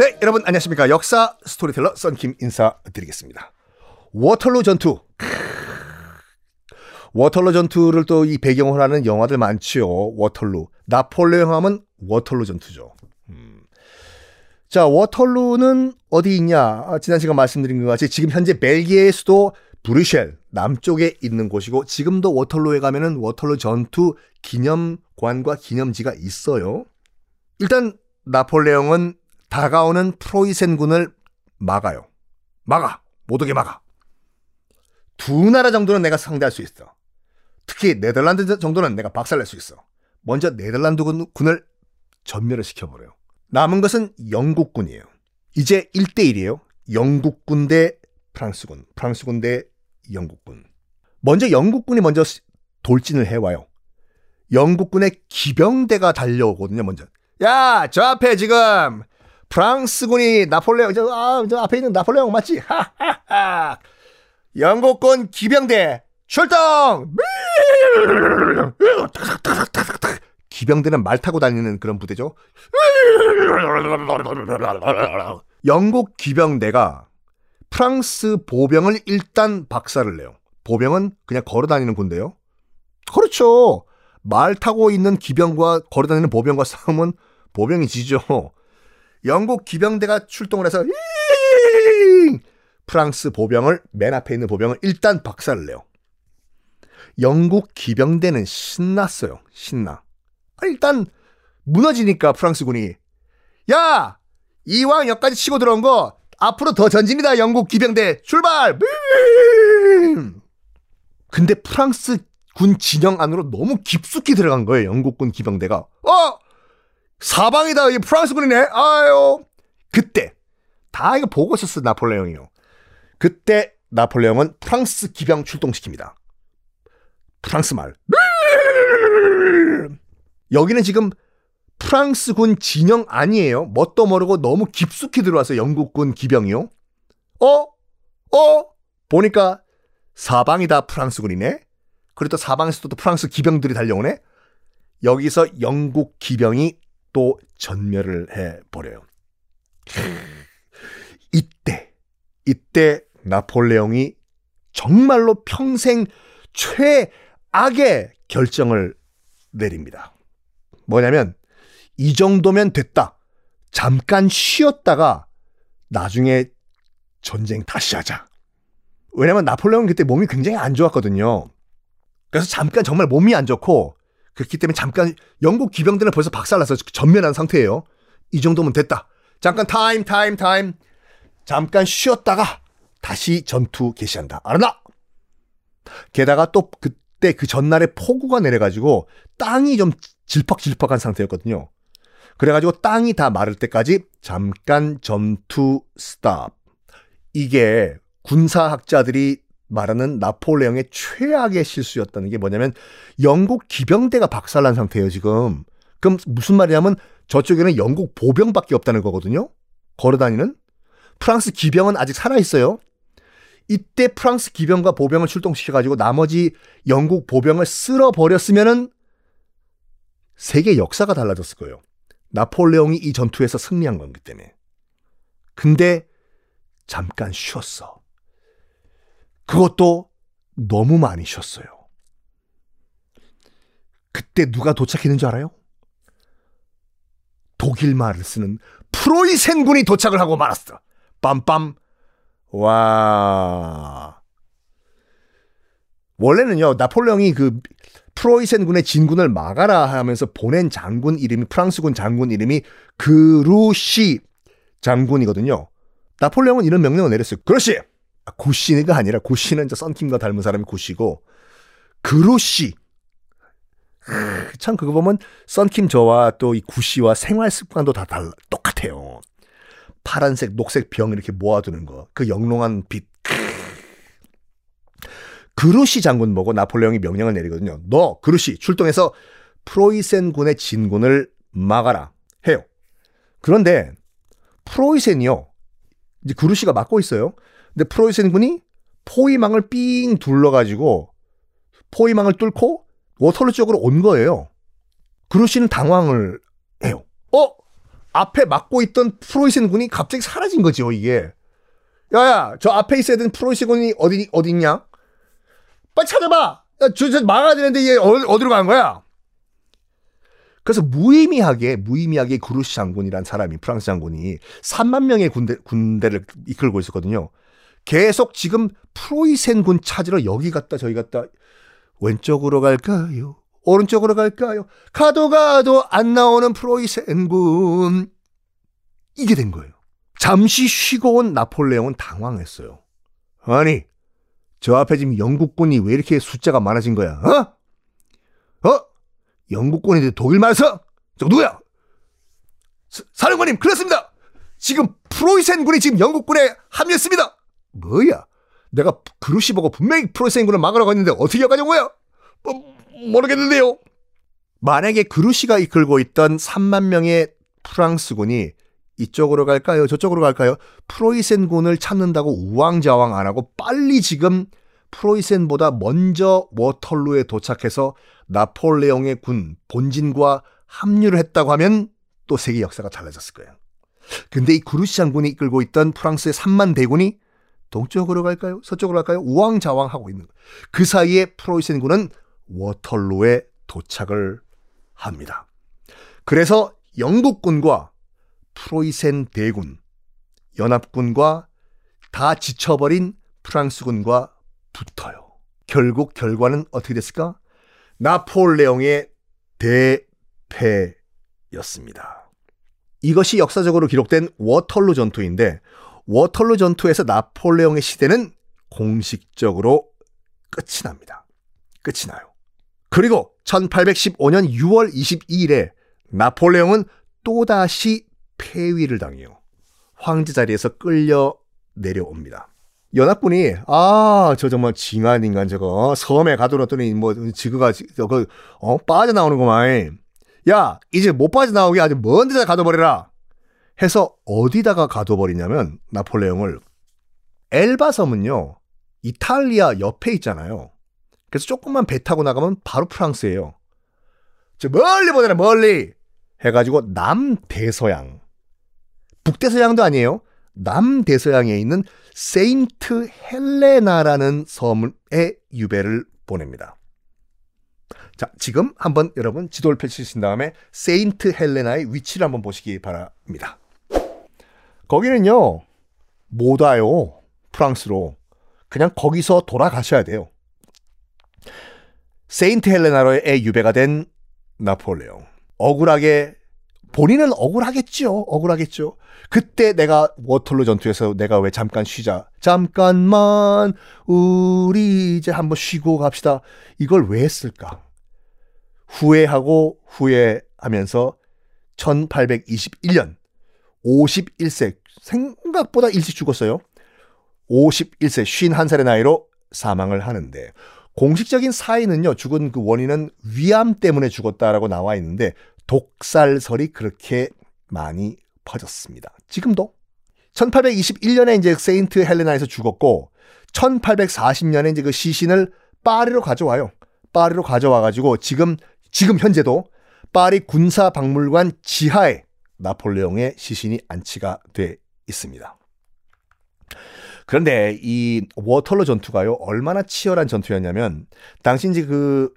네, 여러분 안녕하십니까. 역사 스토리텔러 썬킴 인사드리겠습니다. 워털루 전투. 워털루 전투를 또 이 배경으로 하는 영화들 많지요. 워털루. 나폴레옹 하면 워털루 전투죠. 음. 자, 워털루는 어디 있냐? 아, 지난 시간 말씀드린 것 같이 지금 현재 벨기에의 수도 브뤼셀 남쪽에 있는 곳이고 지금도 워털루에 가면은 워털루 전투 기념관과 기념지가 있어요. 일단 나폴레옹은 다가오는 프로이센군을 막아요. 막아. 못 오게 막아. 두 나라 정도는 내가 상대할 수 있어. 특히 네덜란드 정도는 내가 박살낼 수 있어. 먼저 네덜란드 군을 전멸을 시켜버려요. 남은 것은 영국군이에요. 이제 1대1이에요. 영국군 대 프랑스군, 프랑스군 대 영국군. 먼저 영국군이 먼저 돌진을 해와요. 영국군의 기병대가 달려오거든요, 먼저. 야, 저 앞에 지금 프랑스군이 나폴레옹, 저, 아, 저 앞에 있는 나폴레옹 맞지? 하하하. 영국군 기병대 출동! 기병대는 말 타고 다니는 그런 부대죠. 영국 기병대가 프랑스 보병을 일단 박살을 내요. 보병은 그냥 걸어 다니는 군대요. 그렇죠. 말 타고 있는 기병과 걸어 다니는 보병과 싸우면 보병이 지죠. 영국 기병대가 출동을 해서 프랑스 보병을 맨 앞에 있는 보병을 일단 박살을 내요. 영국 기병대는 신났어요. 신나. 일단 무너지니까 프랑스군이 야 이왕 여기까지 치고 들어온 거 앞으로 더 전진이다 영국 기병대 출발. 근데 프랑스 군 진영 안으로 너무 깊숙이 들어간 거예요 영국군 기병대가. 어 사방이다 이 프랑스군이네. 아유 그때 다 이거 보고 있었어 나폴레옹이요. 그때 나폴레옹은 프랑스 기병 출동시킵니다. 프랑스 말. 여기는 지금 프랑스군 진영 아니에요. 뭣도 모르고 너무 깊숙이 들어와서 영국군 기병이요. 어? 어? 보니까 사방이 다 프랑스군이네. 그리고 또 사방에서 또 프랑스 기병들이 달려오네. 여기서 영국 기병이 또 전멸을 해 버려요. 이때 이때 나폴레옹이 정말로 평생 최악의 결정을 내립니다. 뭐냐면 이 정도면 됐다. 잠깐 쉬었다가 나중에 전쟁 다시 하자. 왜냐면 나폴레옹 그때 몸이 굉장히 안 좋았거든요. 그래서 잠깐 정말 몸이 안 좋고 그렇기 때문에 잠깐 영국 기병들은 벌써 박살나서 전멸한 상태예요. 이 정도면 됐다. 잠깐 타임 타임 타임. 잠깐 쉬었다가 다시 전투 개시한다. 알았나? 게다가 또 그때 그 전날에 폭우가 내려가지고 땅이 좀 질퍽질퍽한 상태였거든요. 그래가지고 땅이 다 마를 때까지 잠깐 전투 스탑. 이게 군사학자들이 말하는 나폴레옹의 최악의 실수였다는 게 뭐냐면 영국 기병대가 박살난 상태예요, 지금. 그럼 무슨 말이냐면 저쪽에는 영국 보병밖에 없다는 거거든요. 걸어다니는. 프랑스 기병은 아직 살아 있어요. 이때 프랑스 기병과 보병을 출동시켜 가지고 나머지 영국 보병을 쓸어 버렸으면은 세계 역사가 달라졌을 거예요. 나폴레옹이 이 전투에서 승리한 거기 때문에. 근데 잠깐 쉬었어. 그것도 너무 많이 쉬었어요. 그때 누가 도착했는 줄 알아요? 독일 말을 쓰는 프로이센 군이 도착을 하고 말았어. 빰빰. 와. 원래는요, 나폴레옹이 그 프로이센 군의 진군을 막아라 하면서 보낸 장군 이름이 프랑스군 장군 이름이 그루시 장군이거든요. 나폴레옹은 이런 명령을 내렸어요. 그렇지. 아, 구시가 아니라 구시는 이제 썬킴과 닮은 사람이 구시고 그루시. 참 그거 보면 썬킴 저와 또 이 구시와 생활 습관도 다 달라 똑같아요. 파란색, 녹색 병 이렇게 모아두는 거. 그 영롱한 빛. 그루시 장군 보고 나폴레옹이 명령을 내리거든요. 너 그루시 출동해서 프로이센 군의 진군을 막아라 해요. 그런데 프로이센이요. 이제 그루시가 막고 있어요. 근데 프로이센 군이 포위망을 삥 둘러가지고 포위망을 뚫고 워털루 쪽으로 온 거예요. 그루시는 당황을 해요. 어? 앞에 막고 있던 프로이센 군이 갑자기 사라진 거죠, 이게. 야야, 저 앞에 있어야 되는 프로이센 군이 어디, 어디 있냐? 빨리 찾아봐! 야, 저, 저 막아야 되는데 얘 어디, 어디로 간 거야? 그래서 무의미하게, 무의미하게 구루시 장군이란 사람이, 프랑스 장군이 3만 명의 군대, 군대를 이끌고 있었거든요. 계속 지금 프로이센 군 찾으러 여기 갔다 저기 갔다 왼쪽으로 갈까요? 오른쪽으로 갈까요? 가도 가도 안 나오는 프로이센 군. 이게 된 거예요. 잠시 쉬고 온 나폴레옹은 당황했어요. 아니, 저 앞에 지금 영국군이 왜 이렇게 숫자가 많아진 거야? 어? 어? 영국군인데 독일 말서? 저 누구야? 사, 사령관님, 그렇습니다. 지금 프로이센 군이 지금 영국군에 합류했습니다. 뭐야? 내가 그루시 보고 분명히 프로이센 군을 막으라고 했는데 어떻게 가냐고 요 어, 모르겠는데요. 만약에 그루시가 이끌고 있던 3만 명의 프랑스군이 이쪽으로 갈까요? 저쪽으로 갈까요? 프로이센군을 찾는다고 우왕좌왕 안 하고 빨리 지금 프로이센보다 먼저 워털루에 도착해서 나폴레옹의 군 본진과 합류를 했다고 하면 또 세계 역사가 달라졌을 거예요. 근데 이 그루시 장군이 이끌고 있던 프랑스의 3만 대군이 동쪽으로 갈까요? 서쪽으로 갈까요? 우왕좌왕하고 있는. 그 사이에 프로이센군은 워털루에 도착을 합니다. 그래서 영국군과 프로이센 대군, 연합군과 다 지쳐버린 프랑스군과 붙어요. 결국 결과는 어떻게 됐을까? 나폴레옹의 대패였습니다. 이것이 역사적으로 기록된 워털루 전투인데 워털루 전투에서 나폴레옹의 시대는 공식적으로 끝이 납니다. 끝이 나요. 그리고 1815년 6월 22일에 나폴레옹은 또다시 폐위를 당해요. 황제 자리에서 끌려 내려옵니다. 연합군이 아 저 정말 징한 인간 저거 섬에 가둬놨더니 뭐 지그가 저거 어 빠져나오는구만 야 이제 못 빠져나오게 아주 먼 데다 가둬버려라 해서 어디다가 가둬버리냐면 나폴레옹을 엘바 섬은요 이탈리아 옆에 있잖아요 그래서 조금만 배 타고 나가면 바로 프랑스예요. 저 멀리 보잖아 멀리 해가지고 남대서양 북대서양도 아니에요. 남대서양에 있는 세인트 헬레나라는 섬에 유배를 보냅니다. 자, 지금 한번 여러분 지도를 펼치신 다음에 세인트 헬레나의 위치를 한번 보시기 바랍니다. 거기는요, 못 와요. 프랑스로. 그냥 거기서 돌아가셔야 돼요. 세인트 헬레나로의 유배가 된 나폴레옹. 억울하게 본인은 억울하겠죠. 억울하겠죠. 그때 내가 워털루 전투에서 내가 왜 잠깐 쉬자. 잠깐만 우리 이제 한번 쉬고 갑시다. 이걸 왜 했을까? 후회하고 후회하면서 1821년 51세 생각보다 일찍 죽었어요. 51세 51살의 나이로 사망을 하는데 공식적인 사인은요, 죽은 그 원인은 위암 때문에 죽었다라고 나와 있는데 독살설이 그렇게 많이 퍼졌습니다. 지금도 1821년에 이제 세인트 헬레나에서 죽었고 1840년에 이제 그 시신을 파리로 가져와요. 파리로 가져와 가지고 지금 지금 현재도 파리 군사 박물관 지하에 나폴레옹의 시신이 안치가 돼 있습니다. 그런데 이 워털로 전투가요, 얼마나 치열한 전투였냐면, 당시 이제 그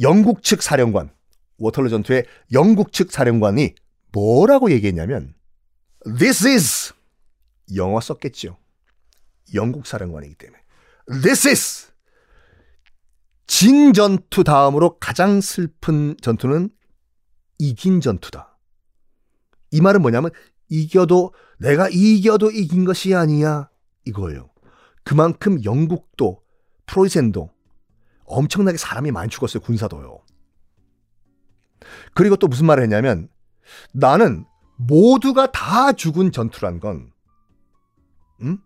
영국 측 사령관, 워털로 전투의 영국 측 사령관이 뭐라고 얘기했냐면, This is! 영어 썼겠죠. 영국 사령관이기 때문에. This is! 진 전투 다음으로 가장 슬픈 전투는 이긴 전투다. 이 말은 뭐냐면, 이겨도, 내가 이겨도 이긴 것이 아니야. 이거예요. 그만큼 영국도 프로이센도 엄청나게 사람이 많이 죽었어요. 군사도요. 그리고 또 무슨 말을 했냐면 나는 모두가 다 죽은 전투란 건 음?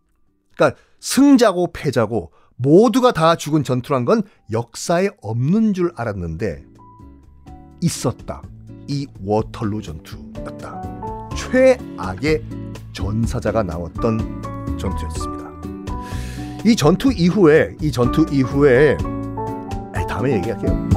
그러니까 승자고 패자고 모두가 다 죽은 전투란 건 역사에 없는 줄 알았는데 있었다. 이 워털루 전투였다. 최악의 전사자가 나왔던 전투였습니다. 이 전투 이후에 이 전투 이후에 다음에 얘기할게요.